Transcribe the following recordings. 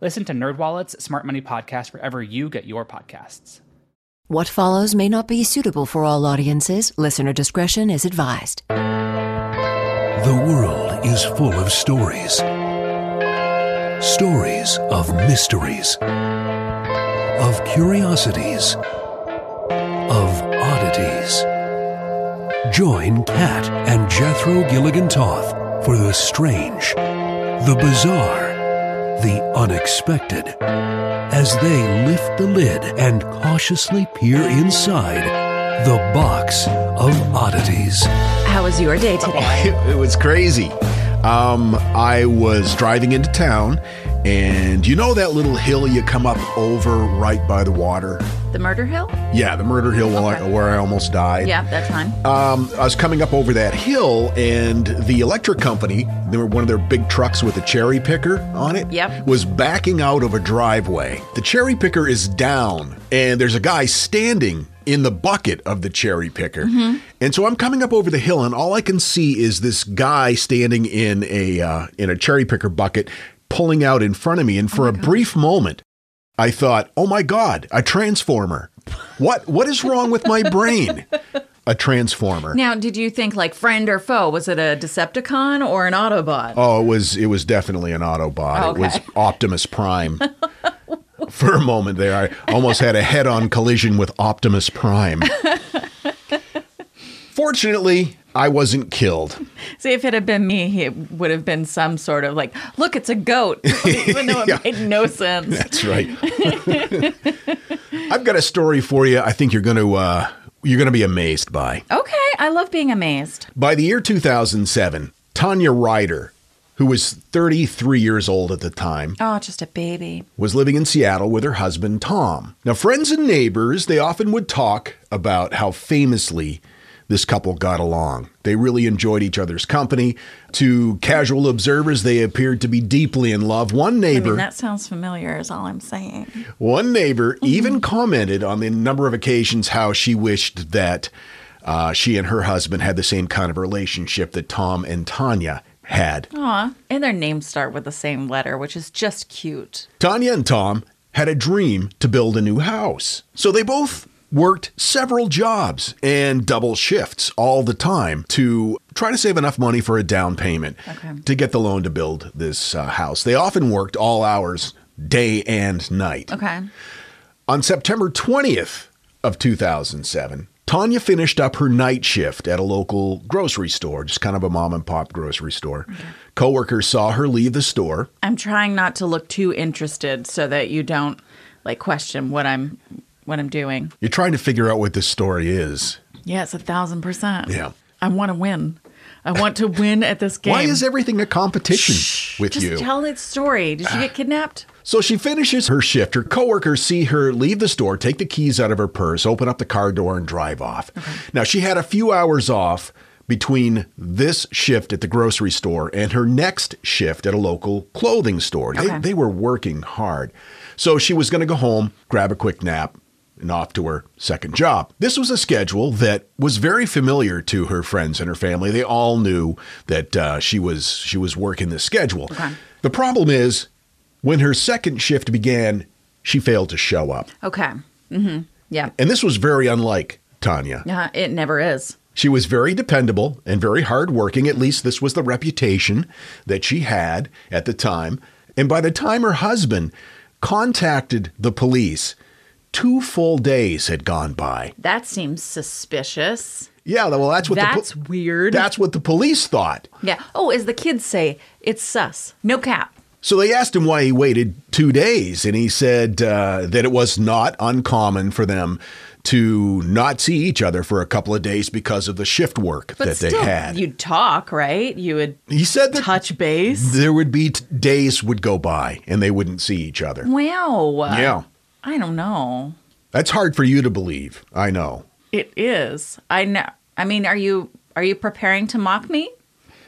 Listen to NerdWallet's Smart Money Podcast wherever you get your podcasts. What follows may not be suitable for all audiences. Listener discretion is advised. The world is full of stories. Stories of mysteries, of curiosities, of oddities. Join Kat and Jethro Gilligan Toth for the strange, the bizarre, the unexpected as they lift the lid and cautiously peer inside the box of oddities. How was your day today? It, it was crazy. Um, I was driving into town, and you know that little hill you come up over right by the water? The murder hill? Yeah, the murder hill where I- Okay. where I almost died. Yeah, that's fine. Um, I was coming up over that hill, and the electric company, they were one of their big trucks with a cherry picker on it, Yep. was backing out of a driveway. The cherry picker is down, and there's a guy standing in the bucket of the cherry picker. And so I'm coming up over the hill, and all I can see is this guy standing in a uh, in a cherry picker bucket, pulling out in front of me. And oh for a brief moment, I thought, "Oh my God, a transformer! What what is wrong with my brain?" A transformer. Now, did you think like friend or foe? Was it a Decepticon or an Autobot? Oh, it was it was definitely an Autobot. It was Optimus Prime. For a moment there, I almost had a head-on collision with Optimus Prime. Fortunately, I wasn't killed. See, if it had been me, it would have been some sort of like, look, it's a goat, even though it Yeah. made no sense. That's right. I've got a story for you. I think you're going to uh, you're going to be amazed by. Okay, I love being amazed. By the year 2007, Tanya Rider, who was 33 years old at the time, Oh, just a baby. was living in Seattle with her husband Tom. Now, friends and neighbors, they often would talk about how famously this couple got along. They really enjoyed each other's company. To casual observers, they appeared to be deeply in love. One I neighbor, mean, that sounds familiar, is all I'm saying. one neighbor even commented on the number of occasions how she wished that uh, she and her husband had the same kind of relationship that Tom and Tanya had. Aw, and their names start with the same letter, which is just cute. Tanya and Tom had a dream to build a new house. So they both worked several jobs and double shifts all the time to try to save enough money for a down payment to get the loan to build this uh, house. They often worked all hours, day and night. Okay. On September 20th of 2007, Tanya finished up her night shift at a local grocery store, just kind of a mom and pop grocery store. Coworkers saw her leave the store I'm trying not to look too interested so that you don't like question what I'm what I'm doing. You're trying to figure out what this story is. Yes, a thousand percent. Yeah. I want to win. I want to win at this game. Why is everything a competition with Just you? tell its story. Did she get kidnapped? so she finishes her shift. Her coworkers see her leave the store, take the keys out of her purse, open up the car door, and drive off. Now, she had a few hours off between this shift at the grocery store and her next shift at a local clothing store. They, they were working hard. So she was going to go home, grab a quick nap, and off to her second job. This was a schedule that was very familiar to her friends and her family. They all knew that uh, she was she was working this schedule. The problem is when her second shift began, she failed to show up. Okay. Mm-hmm. Yeah. And this was very unlike Tanya. Uh, it never is. She was very dependable and very hardworking. At least this was the reputation that she had at the time. And by the time her husband contacted the police. Two full days had gone by. That seems suspicious. Yeah, well, that's what That's the po- weird. That's what the police thought. Yeah. Oh, as the kids say, it's sus. No cap. So they asked him why he waited two days, and he said uh, that it was not uncommon for them to not see each other for a couple of days because of the shift work But that still, they had. you'd talk, right? You would he said that touch base. there would be t- days would go by and they wouldn't see each other. Wow. Yeah, I don't know. that's hard for you to believe. I know. It is. I know. I mean, are you are you preparing to mock me?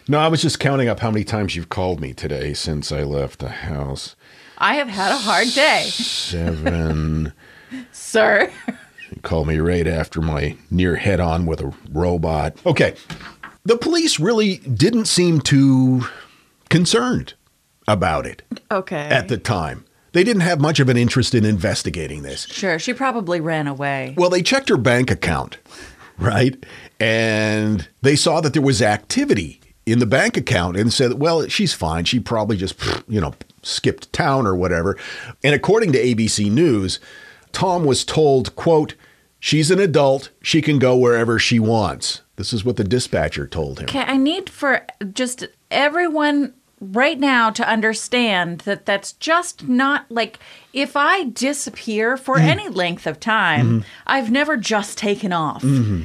No, I was just counting up how many times you've called me today since I left the house. I have had a hard day, Seven. sir. You called me right after my near head on with a robot. Okay. The police really didn't seem too concerned about it Okay. at the time. They didn't have much of an interest in investigating this. sure, she probably ran away. Well, they checked her bank account, right? And they saw that there was activity in the bank account and said, well, she's fine. She probably just, you know, skipped town or whatever. And according to ABC News, Tom was told, quote, she's an adult. She can go wherever she wants. This is what the dispatcher told him. Okay, I need for just everyone right now to understand that that's just not like if I disappear for Mm-hmm. any length of time, I've never just taken off.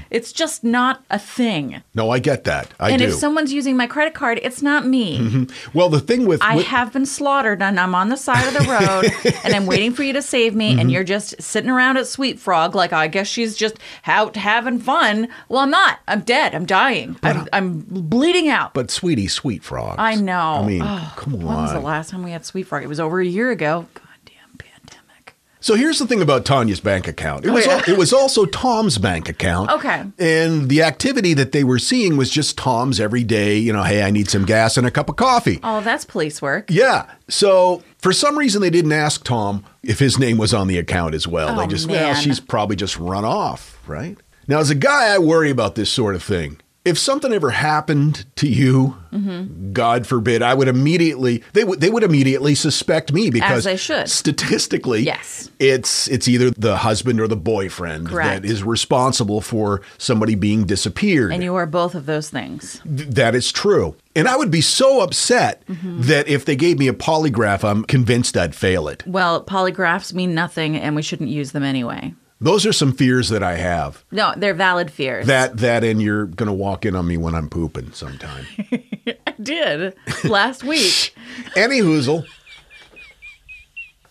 It's just not a thing. No, I get that. Mm-hmm. I and do. Mm-hmm. if someone's using my credit card, it's not me. well, the thing with, I with- have been slaughtered and I'm on the side of the road and I'm waiting for you to save me Mm-hmm. and you're just sitting around at Sweet Frog like I guess she's just out having fun. Well, I'm not. I'm dead. I'm dying. I'm, I'm bleeding out. but sweetie, sweet Frog. I know. I mean, Oh, come When was the last time we had Sweet Frog? It was over a year ago. Goddamn pandemic. So here's the thing about Tanya's bank account. It was, yeah. al- it was also Tom's bank account. Okay. And the activity that they were seeing was just Tom's every day, you know, hey, I need some gas and a cup of coffee. Oh, that's police work. Yeah. So for some reason, they didn't ask Tom if his name was on the account as well. they Oh, just, well, she's probably just run off, right? Now, as a guy, I worry about this sort of thing. If something ever happened to you, Mm-hmm. God forbid, I would immediately they would they would immediately suspect me because they should. statistically, Yes. it's it's either the husband or the boyfriend Correct. that is responsible for somebody being disappeared. And you are both of those things. Th- that is true. And I would be so upset Mm-hmm. that if they gave me a polygraph, I'm convinced I'd fail it. Well, polygraphs mean nothing and we shouldn't use them anyway. Those are some fears that I have. No, they're valid fears. That that and you're going to walk in on me when I'm pooping sometime. I did last week. Any hoozle.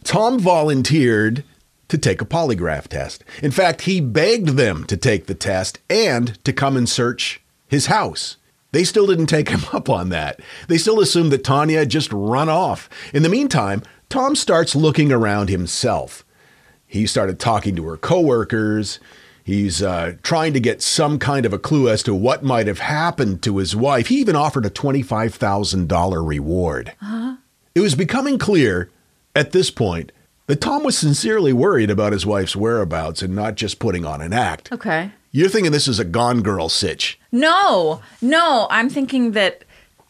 Tom volunteered to take a polygraph test. In fact, he begged them to take the test and to come and search his house. They still didn't take him up on that. They still assumed that Tanya had just run off. In the meantime, Tom starts looking around himself. He started talking to her coworkers. He's uh, trying to get some kind of a clue as to what might have happened to his wife. He even offered a $25,000 reward. Huh? It was becoming clear at this point that Tom was sincerely worried about his wife's whereabouts and not just putting on an act. Okay. You're thinking this is a Gone Girl sitch. No, no, I'm thinking that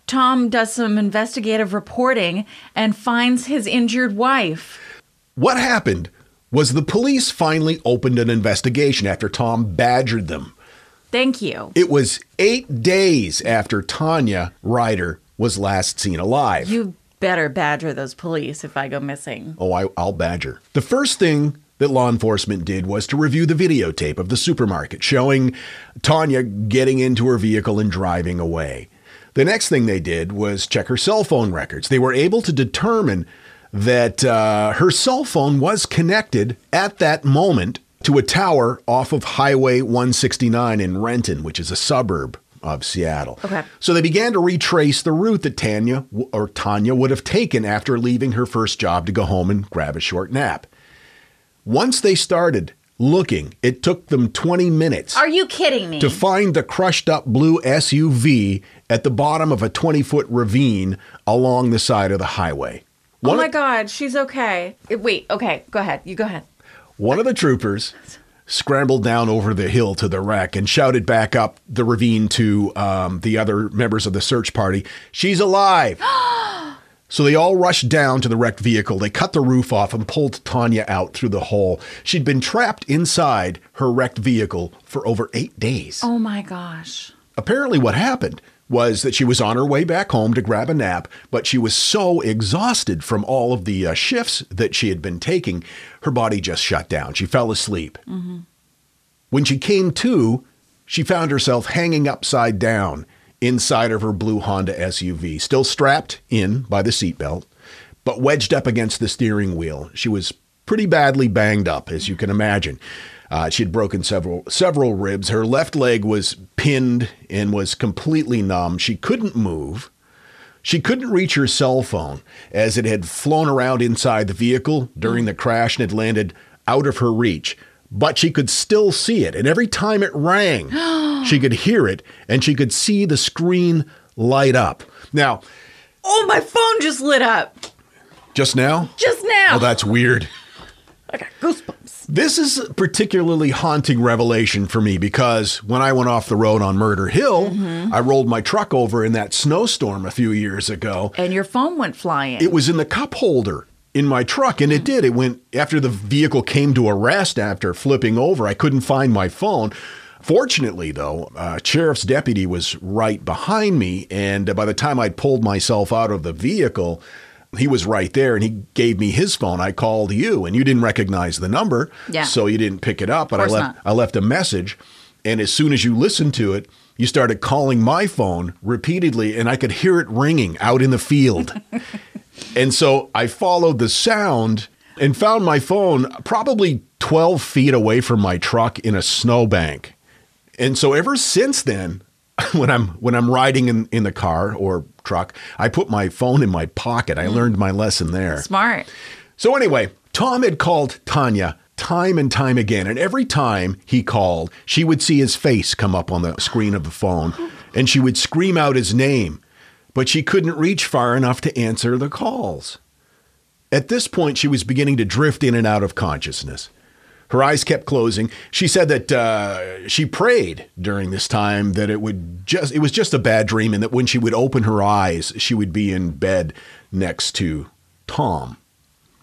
Tom does some investigative reporting and finds his injured wife. What happened was the police finally opened an investigation after Tom badgered them. Thank you. It was eight days after Tanya Rider was last seen alive. You better badger those police if I go missing. Oh, I, I'll badger. The first thing that law enforcement did was to review the videotape of the supermarket showing Tanya getting into her vehicle and driving away. The next thing they did was check her cell phone records. They were able to determine that uh, her cell phone was connected at that moment to a tower off of Highway 169 in Renton, which is a suburb of Seattle. Okay. So they began to retrace the route that Tanya or Tanya would have taken after leaving her first job to go home and grab a short nap. Once they started looking, it took them 20 minutes Are you kidding me? to find the crushed up blue SUV at the bottom of a 20 foot ravine along the side of the highway. Oh One, my God, she's okay. Wait, okay, go ahead. You go ahead. one of the troopers scrambled down over the hill to the wreck and shouted back up the ravine to um, the other members of the search party, She's alive. So they all rushed down to the wrecked vehicle. They cut the roof off and pulled Tanya out through the hole. She'd been trapped inside her wrecked vehicle for over eight days. Oh my gosh. Apparently, what happened was that she was on her way back home to grab a nap, but she was so exhausted from all of the uh, shifts that she had been taking, her body just shut down. She fell asleep. When she came to, she found herself hanging upside down inside of her blue Honda SUV, still strapped in by the seatbelt, but wedged up against the steering wheel. She was pretty badly banged up, as you can imagine. Uh, she had broken several several ribs. Her left leg was pinned and was completely numb. She couldn't move. She couldn't reach her cell phone as it had flown around inside the vehicle during the crash and had landed out of her reach. But she could still see it. And every time it rang, she could hear it and she could see the screen light up. Now, Oh, my phone just lit up. just now? Just now. Oh, that's weird. I got goosebumps. This is a particularly haunting revelation for me because when I went off the road on Murder Hill, mm-hmm. I rolled my truck over in that snowstorm a few years ago. And your phone went flying. It was in the cup holder in my truck, and it mm. did. It went after the vehicle came to a rest after flipping over. I couldn't find my phone. Fortunately, though, a sheriff's deputy was right behind me, and by the time I'd pulled myself out of the vehicle, he was right there and he gave me his phone. I called you, and you didn't recognize the number, Yeah. so you didn't pick it up. But I left not. I left a message, and as soon as you listened to it, you started calling my phone repeatedly, and I could hear it ringing out in the field. And so I followed the sound and found my phone probably 12 feet away from my truck in a snowbank. And so ever since then, when I'm when I'm riding in, in the car or truck, I put my phone in my pocket. I mm. learned my lesson there. Smart. So anyway, Tom had called Tanya time and time again, and every time he called, she would see his face come up on the screen of the phone, and she would scream out his name, but she couldn't reach far enough to answer the calls. At this point, she was beginning to drift in and out of consciousness. Her eyes kept closing. She said that uh, she prayed during this time that it would just it was just a bad dream, and that when she would open her eyes, she would be in bed next to Tom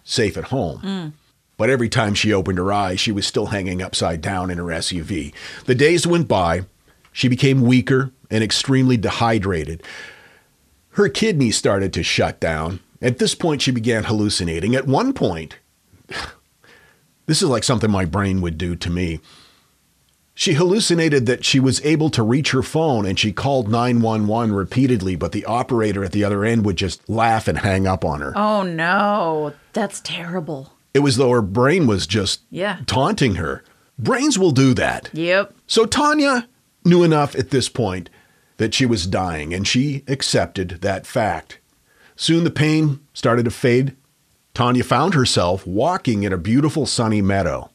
safe at home. But every time she opened her eyes, she was still hanging upside down in her SUV. The days went by. She became weaker and extremely dehydrated. Her kidneys started to shut down. At this point, she began hallucinating. At one point, this is like something my brain would do to me. She hallucinated that she was able to reach her phone and she called 911 repeatedly, but the operator at the other end would just laugh and hang up on her. Oh no, that's terrible. It was though her brain was just Yeah. taunting her. Brains will do that. Yep. So Tanya knew enough at this point that she was dying, and she accepted that fact. Soon the pain started to fade. Tanya found herself walking in a beautiful sunny meadow.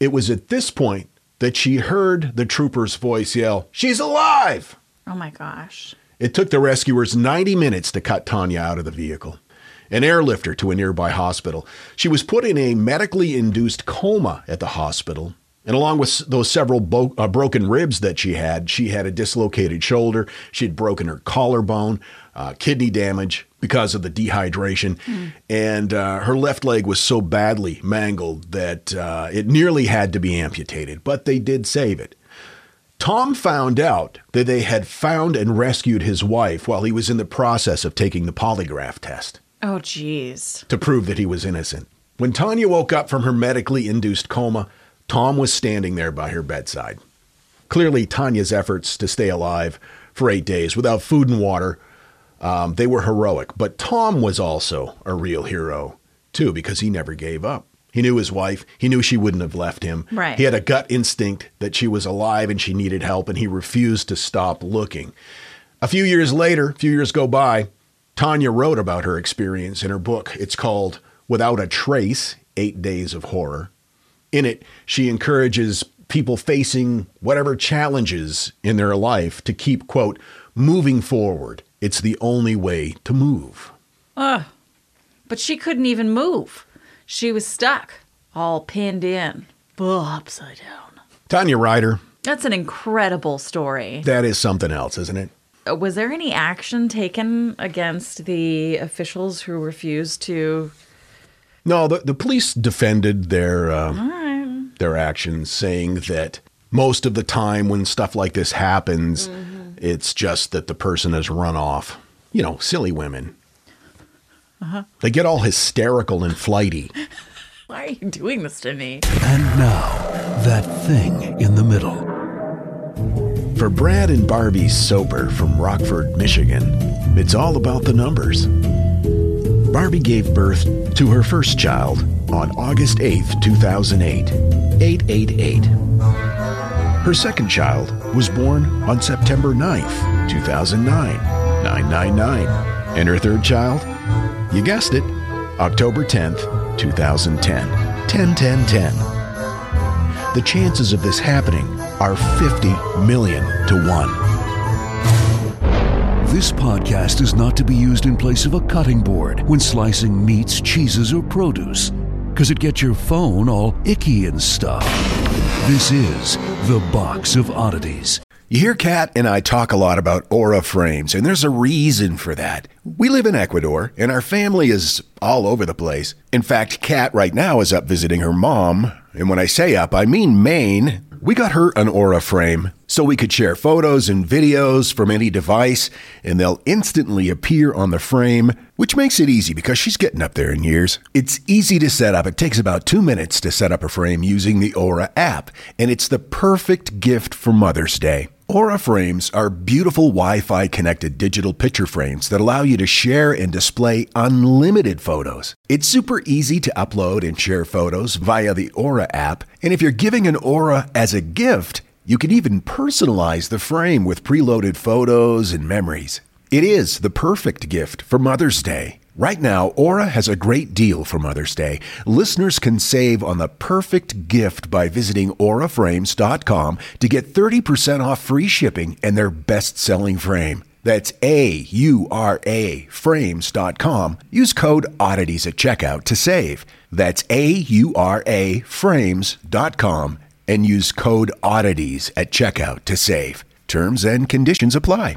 It was at this point that she heard the trooper's voice yell, She's alive! Oh my gosh. It took the rescuers 90 minutes to cut Tanya out of the vehicle and airlift her to a nearby hospital. She was put in a medically induced coma at the hospital. And along with those several bo- uh, broken ribs that she had, she had a dislocated shoulder. She had broken her collarbone, uh, kidney damage because of the dehydration. And uh, her left leg was so badly mangled that uh, it nearly had to be amputated, but they did save it. Tom found out that they had found and rescued his wife while he was in the process of taking the polygraph test Oh jeez. to prove that he was innocent. When Tanya woke up from her medically induced coma, Tom was standing there by her bedside. Clearly, Tanya's efforts to stay alive for eight days without food and water, um, they were heroic. But Tom was also a real hero, too, because he never gave up. He knew his wife. He knew she wouldn't have left him. Right. He had a gut instinct that she was alive and she needed help, and he refused to stop looking. A few years later, a few years go by, Tanya wrote about her experience in her book. It's called Without a Trace Eight Days of Horror. In it, she encourages people facing whatever challenges in their life to keep, quote, moving forward. It's the only way to move. Ugh. But she couldn't even move. She was stuck, all pinned in, Ugh, upside down. Tanya Rider, That's an incredible story. that is something else, isn't it? uh, was there any action taken against the officials who refused to? No, the, the police defended their um, their actions, saying that most of the time when stuff like this happens, it's just that the person has run off. You know, silly women. Uh-huh. They get all hysterical and flighty. Why are you doing this to me? And now, that thing in the middle. For Brad and Barbie Soper from Rockford, Michigan, it's all about the numbers. Barbie gave birth to her first child on August 8th, 2008. 888. Her second child was born on September 9th, 2009. 999. And her third child? You guessed it, October 10th, 2010. 10 10 10. The chances of this happening are 50 million to 1. This podcast is not to be used in place of a cutting board when slicing meats, cheeses, or produce, because it gets your phone all icky and stuff. This is The Box of Oddities. You hear Kat and I talk a lot about aura frames, and there's a reason for that. We live in Ecuador, and our family is all over the place. In fact, Kat right now is up visiting her mom, and when I say up, I mean Maine. We got her an aura frame so we could share photos and videos from any device, and they'll instantly appear on the frame, which makes it easy because she's getting up there in years. It's easy to set up. It takes about two minutes to set up a frame using the Aura app, and it's the perfect gift for Mother's Day. Aura frames are beautiful Wi Fi connected digital picture frames that allow you to share and display unlimited photos. It's super easy to upload and share photos via the Aura app, and if you're giving an Aura as a gift, you can even personalize the frame with preloaded photos and memories. It is the perfect gift for Mother's Day. Right now, Aura has a great deal for Mother's Day. Listeners can save on the perfect gift by visiting auraframes.com to get 30% off free shipping and their best selling frame. That's A U R A frames.com. Use code oddities at checkout to save. That's A U R A frames.com and use code oddities at checkout to save. Terms and conditions apply.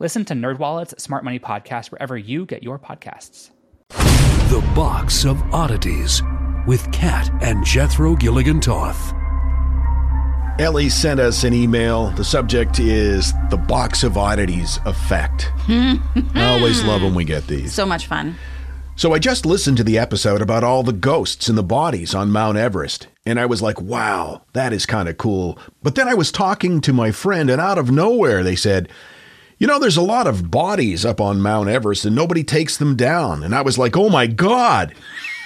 Listen to NerdWallet's Smart Money Podcast wherever you get your podcasts. The Box of Oddities with Kat and Jethro Gilligan Toth. Ellie sent us an email. The subject is the Box of Oddities effect. I always love when we get these. So much fun. So I just listened to the episode about all the ghosts and the bodies on Mount Everest, and I was like, wow, that is kind of cool. But then I was talking to my friend, and out of nowhere, they said, you know, there's a lot of bodies up on Mount Everest, and nobody takes them down. And I was like, oh my God.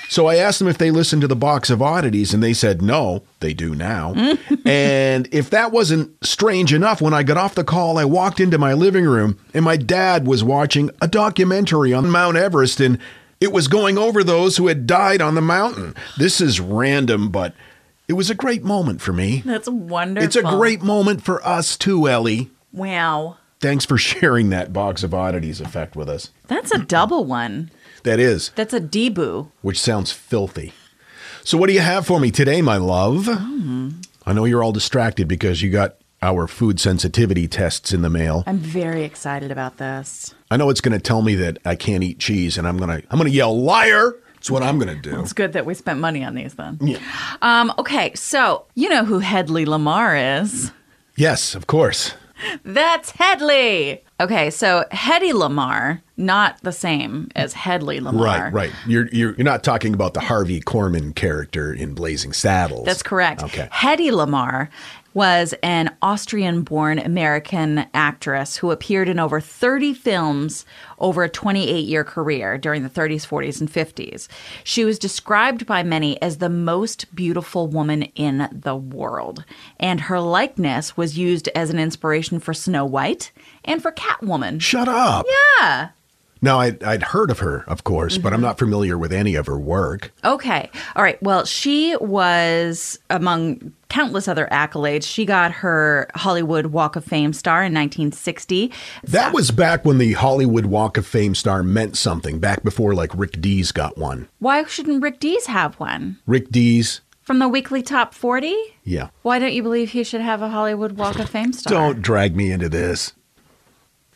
So I asked them if they listened to the Box of Oddities, and they said no, they do now. and if that wasn't strange enough, when I got off the call, I walked into my living room, and my dad was watching a documentary on Mount Everest, and it was going over those who had died on the mountain. This is random, but it was a great moment for me. That's wonderful. It's a great moment for us too, Ellie. Wow. Thanks for sharing that box of oddities effect with us. That's a double one. That is, That's a debut. which sounds filthy. So, what do you have for me today, my love? I know you're all distracted because you got our food sensitivity tests in the mail. I'm very excited about this. I know it's going to tell me that I can't eat cheese, and I'm gonna I'm gonna yell liar. That's what I'm gonna do. It's good that we spent money on these then. Yeah. Um, okay, so you know who Hedley Lamarr is. Yes, of course. That's Hedley. Okay, so Hedy Lamarr, not the same as Hedley Lamarr. Right, right. You're, you're you're not talking about the Harvey Korman character in Blazing Saddles. That's correct. Okay. Hedy Lamarr was an Austrian born American actress who appeared in over 30 films over a 28 year career during the 30s, 40s, and 50s. She was described by many as the most beautiful woman in the world, and her likeness was used as an inspiration for Snow White and for Catwoman. Shut up. Yeah. Now, I'd, I'd heard of her, of course, but I'm Mm-hmm. not familiar with any of her work. Okay. All right. Well, she was among countless other accolades. She got her Hollywood Walk of Fame star in 1960. That was back when the Hollywood Walk of Fame star meant something, back before like Rick Dees got one. Why shouldn't Rick Dees have one? Rick Dees, From the weekly top 40? yeah. Why don't you believe he should have a Hollywood Walk of Fame star? Don't drag me into this.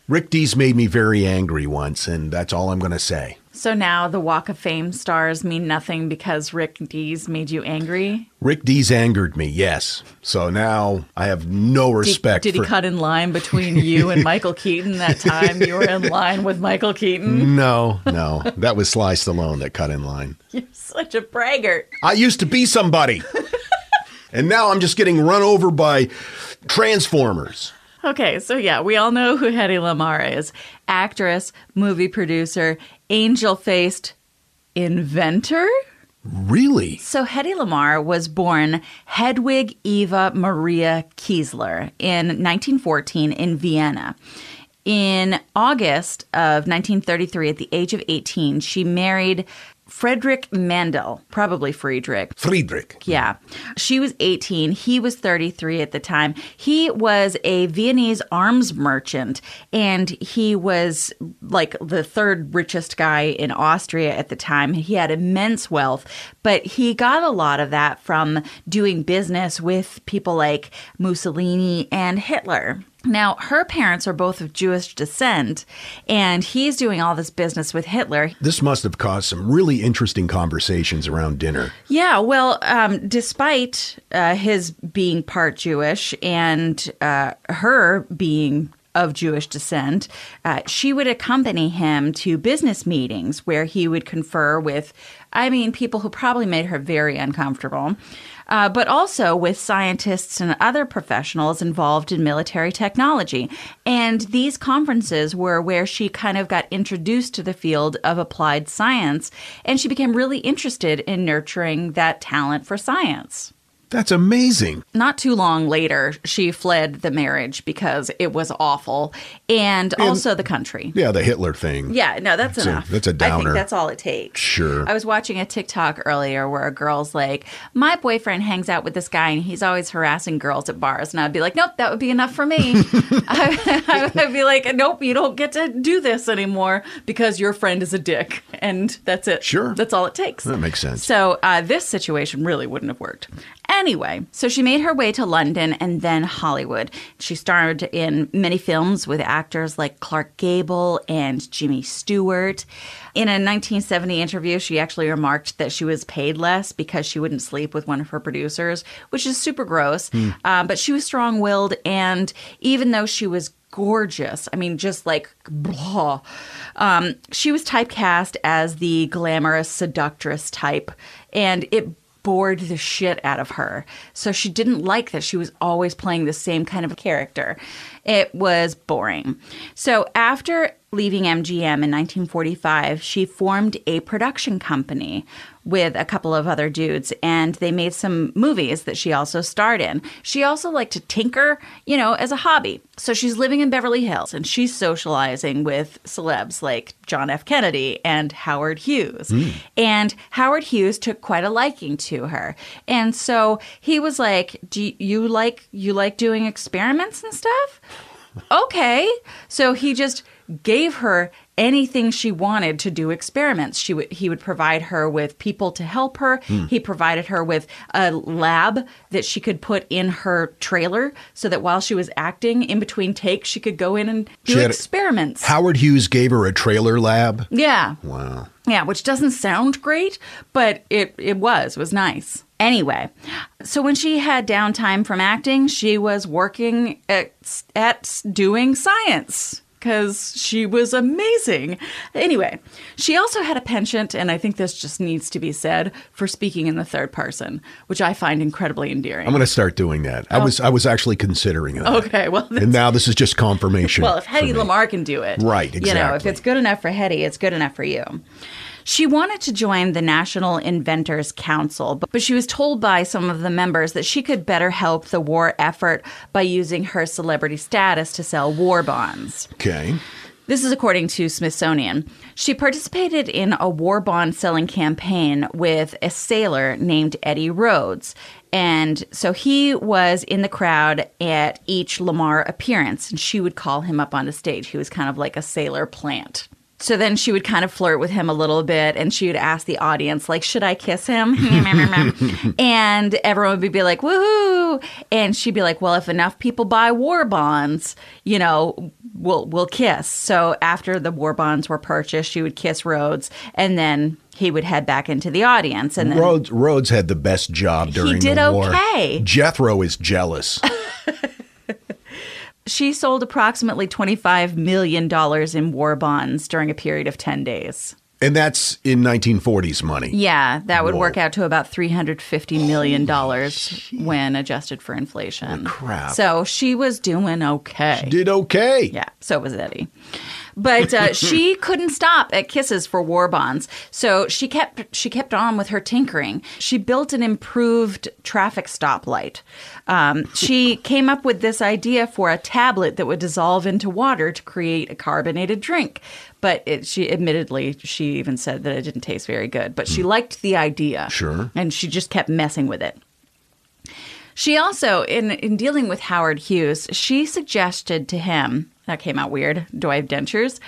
Rick Dees made me very angry once, and that's all I'm going to say. So now the Walk of Fame stars mean nothing because Rick Dees made you angry? Rick Dees angered me, yes. So now I have no respect did he for. cut in line between you and Michael Keaton that time you were in line with Michael Keaton? no, no. That was Sly Stallone that cut in line. You're such a braggart. I used to be somebody. and now I'm just getting run over by Transformers. Okay, so yeah, we all know who Hedy Lamarr is. Actress, movie producer, angel faced inventor. Really? So Hedy Lamarr was born Hedwig Eva Maria Kiesler in 1914 in Vienna. In August of 1933, at the age of 18, she married Frederick Mandl, probably Friedrich. Friedrich. Yeah. She was 18. He was 33 at the time. He was a Viennese arms merchant and he was like the third richest guy in Austria at the time. He had immense wealth, but he got a lot of that from doing business with people like Mussolini and Hitler. Now, her parents are both of Jewish descent, and he's doing all this business with Hitler. This must have caused some really interesting conversations around dinner. Yeah, well, um, despite uh, his being part Jewish and uh, her being of Jewish descent, uh, she would accompany him to business meetings where he would confer with, I mean, people who probably made her very uncomfortable. Uh, but also with scientists and other professionals involved in military technology. And these conferences were where she kind of got introduced to the field of applied science, and she became really interested in nurturing that talent for science. That's amazing. Not too long later, she fled the marriage because it was awful, and also the country. Yeah, the Hitler thing. Yeah, no, that's, That's a- enough. that's a I downer. think that's all it takes. Sure. I was watching a TikTok earlier where a girl's like, "My boyfriend hangs out with this guy, and he's always harassing girls at bars." And I'd be like, "Nope, that would be enough for me." I, I'd be like, "Nope, you don't get to do this anymore because your friend is a dick, and that's it. Sure. that's all it takes." That makes sense. So uh, this situation really wouldn't have worked. Anyway, so she made her way to London and then Hollywood. She starred in many films with actors like Clark Gable and Jimmy Stewart. In a 1970 interview, she actually remarked that she was paid less because she wouldn't sleep with one of her producers, which is super gross. Uh, but she was strong willed, and even though she was gorgeous. I mean, just like blah. Um, she was typecast as the glamorous seductress type, and it bored the shit out of her. So she didn't like that she was always playing the same kind of character. It was boring. So after leaving MGM in 1945, she formed a production company with a couple of other dudes and they made some movies that she also starred in. She also liked to tinker, you know, as a hobby. So she's living in Beverly Hills and she's socializing with celebs like John F. Kennedy and Howard Hughes. Hmm. And Howard Hughes took quite a liking to her. And so he was like, "Do you like you like doing experiments and stuff?" okay. So he just gave her anything she wanted to do experiments. She would he would provide her with people to help her. Hmm. He provided her with a lab that she could put in her trailer so that while she was acting in between takes she could go in and do had a- experiments. Howard Hughes gave her a trailer lab. yeah. Wow. Yeah, which doesn't sound great, but it, it was. It was nice. Anyway, so when she had downtime from acting, she was working at, at doing science because she was amazing. Anyway, she also had a penchant, and I think this just needs to be said, for speaking in the third person, which I find incredibly endearing. I'm going to start doing that. I oh. was I was actually considering that. Oh. Okay, well, and now this is just confirmation. Well, if Hedy. Lamarr can do it, Right, Exactly. You know, if it's good enough for Hedy, it's good enough for you. She wanted to join the National Inventors Council, but she was told by some of the members that she could better help the war effort by using her celebrity status to sell war bonds. Okay. This is according to Smithsonian. She participated in a war bond selling campaign with a sailor named Eddie Rhodes. And so he was in the crowd at each Lamarr appearance, and she would call him up on the stage. He was kind of like a sailor plant. So then she would kind of flirt with him a little bit, and she would ask the audience, like, should I kiss him? and everyone would be like, woohoo! And she'd be like, well, if enough people buy war bonds, you know, we'll we'll kiss. So after the war bonds were purchased, she would kiss Rhodes, and then he would head back into the audience. And then Rhodes Rhodes had the best job during did the war. okay. Jethro is jealous. she sold approximately twenty five million dollars in war bonds during a period of ten days. and that's in 1940s money. Yeah, that would Whoa. work out to about three hundred fifty million dollars when adjusted for inflation. crap. So she was doing okay. Did okay. Yeah, so was Eddie. But uh, she couldn't stop at kisses for war bonds, so she kept she kept on with her tinkering. She built an improved traffic stoplight. Um, she came up with this idea for a tablet that would dissolve into water to create a carbonated drink. But it, she admittedly, she even said that it didn't taste very good. But she liked the idea, Sure. and she just kept messing with it. She also, in, in dealing with Howard Hughes, she suggested to him, that came out weird. Do I have dentures?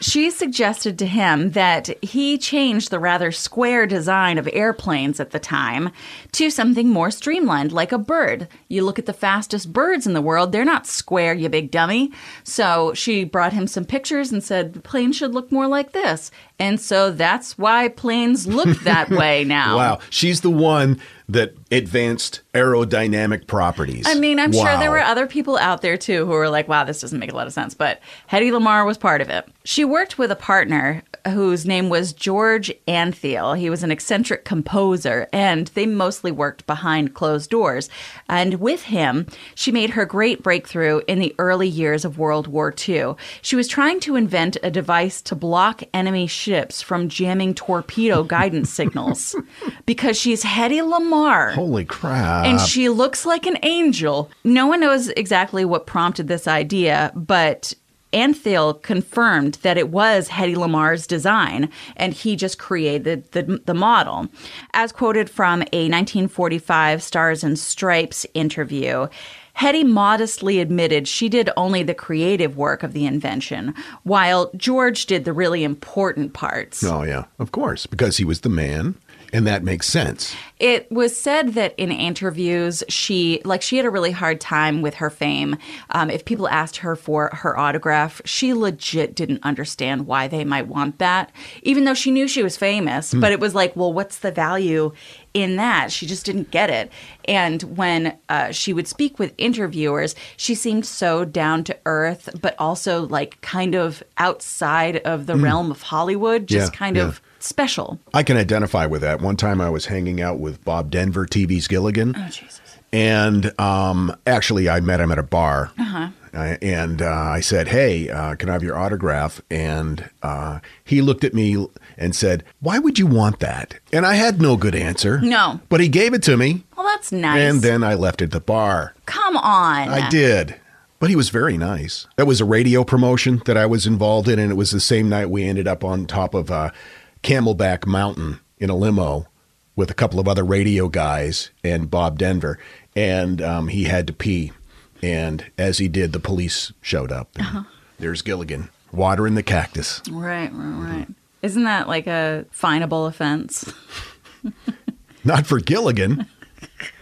she suggested to him that he change the rather square design of airplanes at the time to something more streamlined, like a bird. You look at the fastest birds in the world, they're not square, you big dummy. So she brought him some pictures and said, the plane should look more like this. And so that's why planes look that way now. Wow. She's the one that advanced aerodynamic properties. I mean, I'm sure there were other people out there too who were like, wow, this doesn't make a lot of sense. But Hedy Lamarr was part of it. She worked with a partner whose name was George Antheil. He was an eccentric composer, and they mostly worked behind closed doors. And with him, she made her great breakthrough in the early years of World War II. She was trying to invent a device to block enemy ships from jamming torpedo guidance signals because she's Hedy Lamarr. Holy crap. And she looks like an angel. No one knows exactly what prompted this idea, but Antheil confirmed that it was Hedy Lamarr's design, and he just created the, the model. As quoted from a 1945 Stars and Stripes interview, Hedy modestly admitted she did only the creative work of the invention, while George did the really important parts. Oh, yeah. Of course. Because he was the man. And that makes sense. It was said that in interviews, she like she had a really hard time with her fame. Um, if people asked her for her autograph, she legit didn't understand why they might want that, even though she knew she was famous. But it was like, well, what's the value in that? She just didn't get it. And when uh, she would speak with interviewers, she seemed so down to earth, but also like kind of outside of the realm of Hollywood, just Yeah, kind yeah. of special. I can identify with that. One time I was hanging out with Bob Denver, TV's Gilligan. Oh, Jesus. And um, actually, I met him at a bar. Uh-huh. and uh, I said, Hey, uh, can I have your autograph? And uh, he looked at me and said, Why would you want that? And I had no good answer. No. But he gave it to me. Well, that's nice. And then I left at the bar. Come on. I did. But he was very nice. That was a radio promotion that I was involved in, and it was the same night we ended up on top of uh, Camelback Mountain in a limo with a couple of other radio guys and Bob Denver, and um, he had to pee. And as he did, the police showed up. And There's Gilligan watering the cactus. Right, right, right. Isn't that like a finable offense? Not for Gilligan.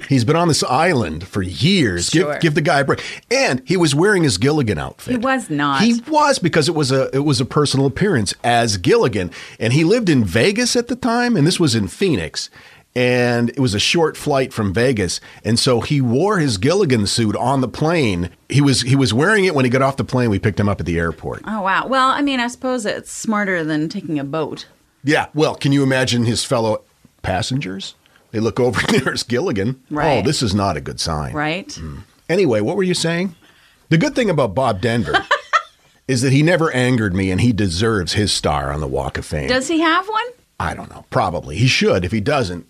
He's been on this island for years. Sure. Give give the guy a break. And he was wearing his Gilligan outfit. He was not. He was because it was a it was a personal appearance as Gilligan, and he lived in Vegas at the time, and this was in Phoenix, and it was a short flight from Vegas, and so he wore his Gilligan suit on the plane. He was he was wearing it when he got off the plane. We picked him up at the airport. Oh wow. Well, I mean, I suppose it's smarter than taking a boat. Yeah. Well, can you imagine his fellow passengers? They look over and there's Gilligan. Oh, this is not a good sign. Right? Hmm. Anyway, what were you saying? The good thing about Bob Denver is that he never angered me and he deserves his star on the Walk of Fame. Does he have one? I don't know. Probably. He should. If he doesn't,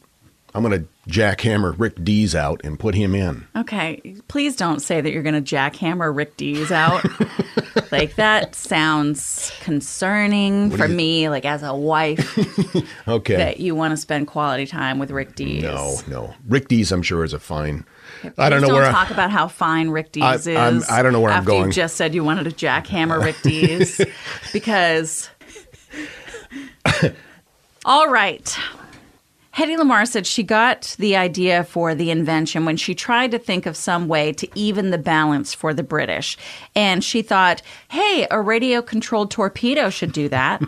I'm going to jackhammer Rick Dees out and put him in. Okay. Please don't say that you're going to jackhammer Rick Dees out. like that sounds concerning for me, like as a wife, Okay. that you want to spend quality time with Rick Dees. no, no. Rick Dees, I'm sure, is a fine. I don't know where. I- talk about how fine Rick Dees I- is. I'm- I don't know where I'm going. You just said you wanted to jackhammer Rick Dees because. All right. Hedy Lamarr said she got the idea for the invention when she tried to think of some way to even the balance for the British. And she thought, hey, a radio controlled torpedo should do that.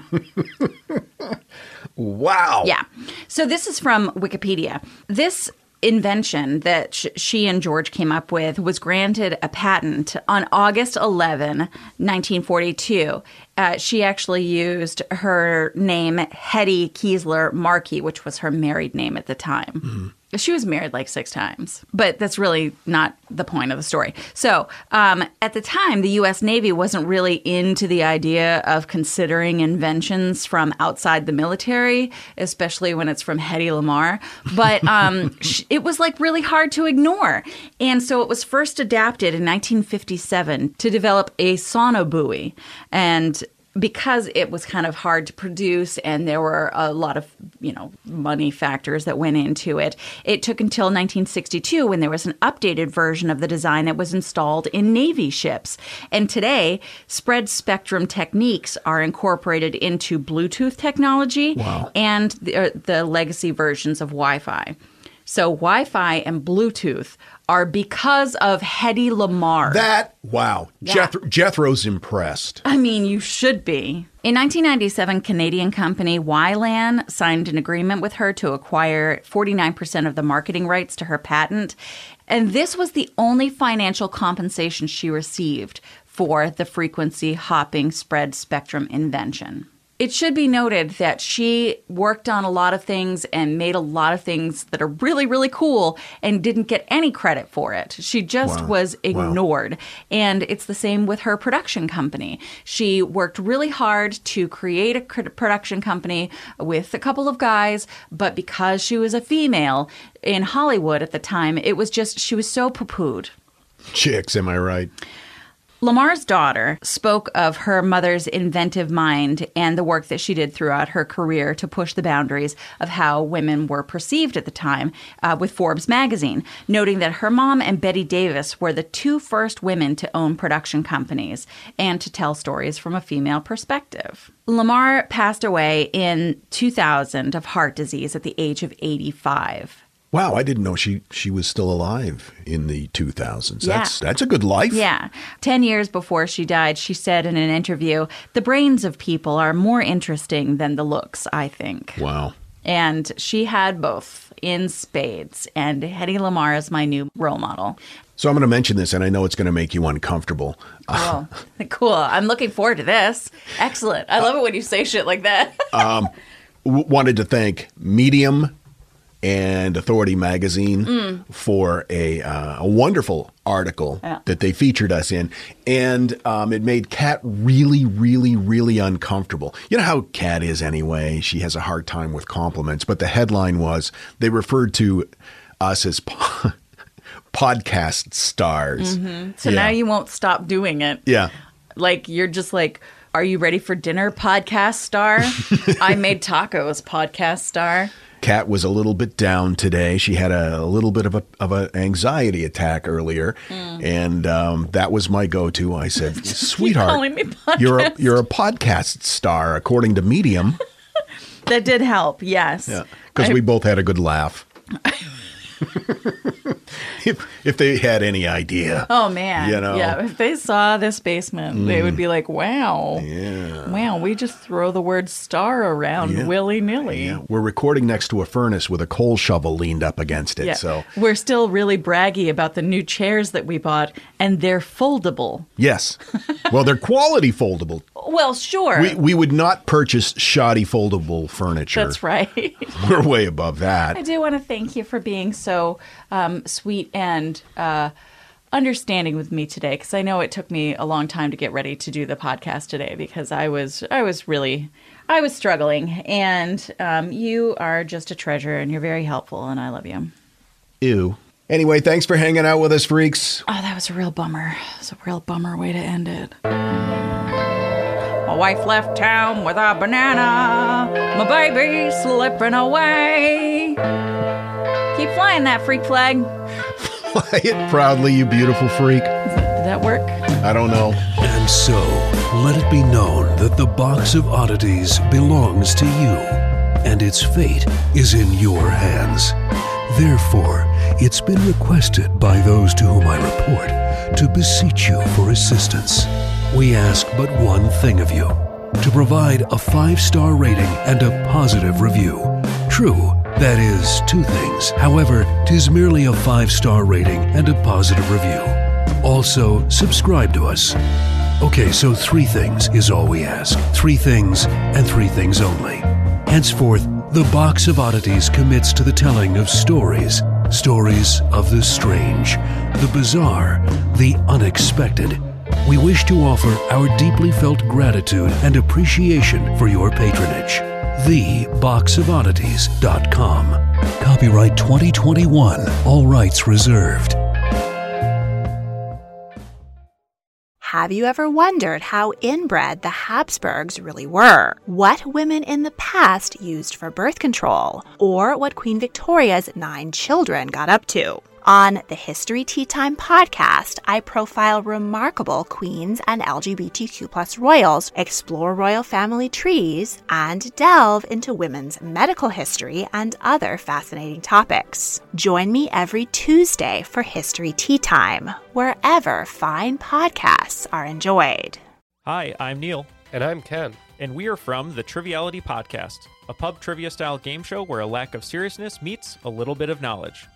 wow. Yeah. So this is from Wikipedia. This invention that sh- she and George came up with was granted a patent on August 11, 1942. Uh, she actually used her name Hedy Kiesler Markey, which was her married name at the time. She was married like six times, but that's really not the point of the story. So, um, at the time, the U.S. Navy wasn't really into the idea of considering inventions from outside the military, especially when it's from Hedy Lamarr. But um, it was like really hard to ignore. And so it was first adapted in 1957 to develop a sonobuoy. And because it was kind of hard to produce and there were a lot of you know money factors that went into it it took until 1962 when there was an updated version of the design that was installed in navy ships. And today spread spectrum techniques are incorporated into bluetooth technology and the, uh, the legacy versions of wi-fi so wi-fi and bluetooth are because of Hedy Lamarr That, wow. Jeth- Jethro's impressed. I mean, you should be. In 1997, Canadian company Wi-LAN signed an agreement with her to acquire 49% of the marketing rights to her patent. And this was the only financial compensation she received for the frequency hopping spread spectrum invention. It should be noted that she worked on a lot of things and made a lot of things that are really, really cool and didn't get any credit for it. She just Wow. was Wow. ignored. And it's the same with her production company. She worked really hard to create a production company with a couple of guys, but because she was a female in Hollywood at the time, it was just, she was so poo pooed. Chicks, am I right? Lamarr's daughter spoke of her mother's inventive mind and the work that she did throughout her career to push the boundaries of how women were perceived at the time uh, with Forbes magazine, noting that her mom and Bette Davis were the two first women to own production companies and to tell stories from a female perspective. Lamarr passed away in 2000 of heart disease at the age of 85. Wow, I didn't know she she was still alive in the 2000s. Yeah. That's that's a good life. Yeah. 10 years before she died, she said in an interview, The brains of people are more interesting than the looks, I think. Wow. And she had both in spades. And Hedy Lamarr is my new role model. So I'm going to mention this, and I know it's going to make you uncomfortable. Oh, cool. I'm looking forward to this. Excellent. I love it when you say shit like that. Um, w- wanted to thank Medium and Authority Magazine for a, uh, a wonderful article Yeah. that they featured us in, and um, it made Kat really, really, really uncomfortable. You know how Kat is anyway; she has a hard time with compliments. But the headline was they referred to us as po- podcast stars. so Yeah. now you won't stop doing it. yeah. Like, you're just like, Are you ready for dinner, podcast star? I made tacos, podcast star. Kat was a little bit down today. She had a, little bit of a of an anxiety attack earlier, and um, that was my go-to. I said, "Sweetheart, me you're a podcast. you're a podcast star, according to Medium." That did help. Yes. Because I- we both had a good laugh. if if they had any idea, Oh man. You know. Yeah. If they saw this basement, they would be like, "Wow, yeah. wow, we just throw the word star around Yeah. willy nilly." Yeah, we're recording next to a furnace with a coal shovel leaned up against it. So we're still really braggy about the new chairs that we bought, and they're foldable. yes, well, they're quality foldable. Well, sure. We we would not purchase shoddy foldable furniture. That's right. We're way above that. I do want to thank you for being so um, sweet and uh, understanding with me today, because I know it took me a long time to get ready to do the podcast today, because I was I was really I was struggling, and um, you are just a treasure, and you're very helpful, and I love you. Ew. Anyway, thanks for hanging out with us, freaks. Oh, that was a real bummer. It's a real bummer way to end it. My wife left town with a banana. My baby slipping away. Keep flying that freak flag. Fly it proudly, you beautiful freak. Did that work? I don't know. And so, let it be known that the box of oddities belongs to you, and its fate is in your hands. Therefore, it's been requested by those to whom I report to beseech you for assistance. We ask but one thing of you to provide a five star rating and a positive review. True, that is two things. However, tis merely a five star rating and a positive review. Also, subscribe to us. Okay, so three things is all we ask. Three things and three things only. Henceforth, the Box of Oddities commits to the telling of stories. Stories of the strange, the bizarre, the unexpected. We wish to offer our deeply felt gratitude and appreciation for your patronage. TheBoxOfOddities.com. Copyright 2021. All rights reserved. Have you ever wondered how inbred the Habsburgs really were? What women in the past used for birth control? Or what Queen Victoria's nine children got up to? On the History Tea Time podcast, I profile remarkable queens and LGBTQ plus royals, explore royal family trees, and delve into women's medical history and other fascinating topics. Join me every Tuesday for History Tea Time, wherever fine podcasts are enjoyed. Hi, I'm Neil, And I'm Ken. and we are from the Triviality Podcast, a pub trivia style game show where a lack of seriousness meets a little bit of knowledge.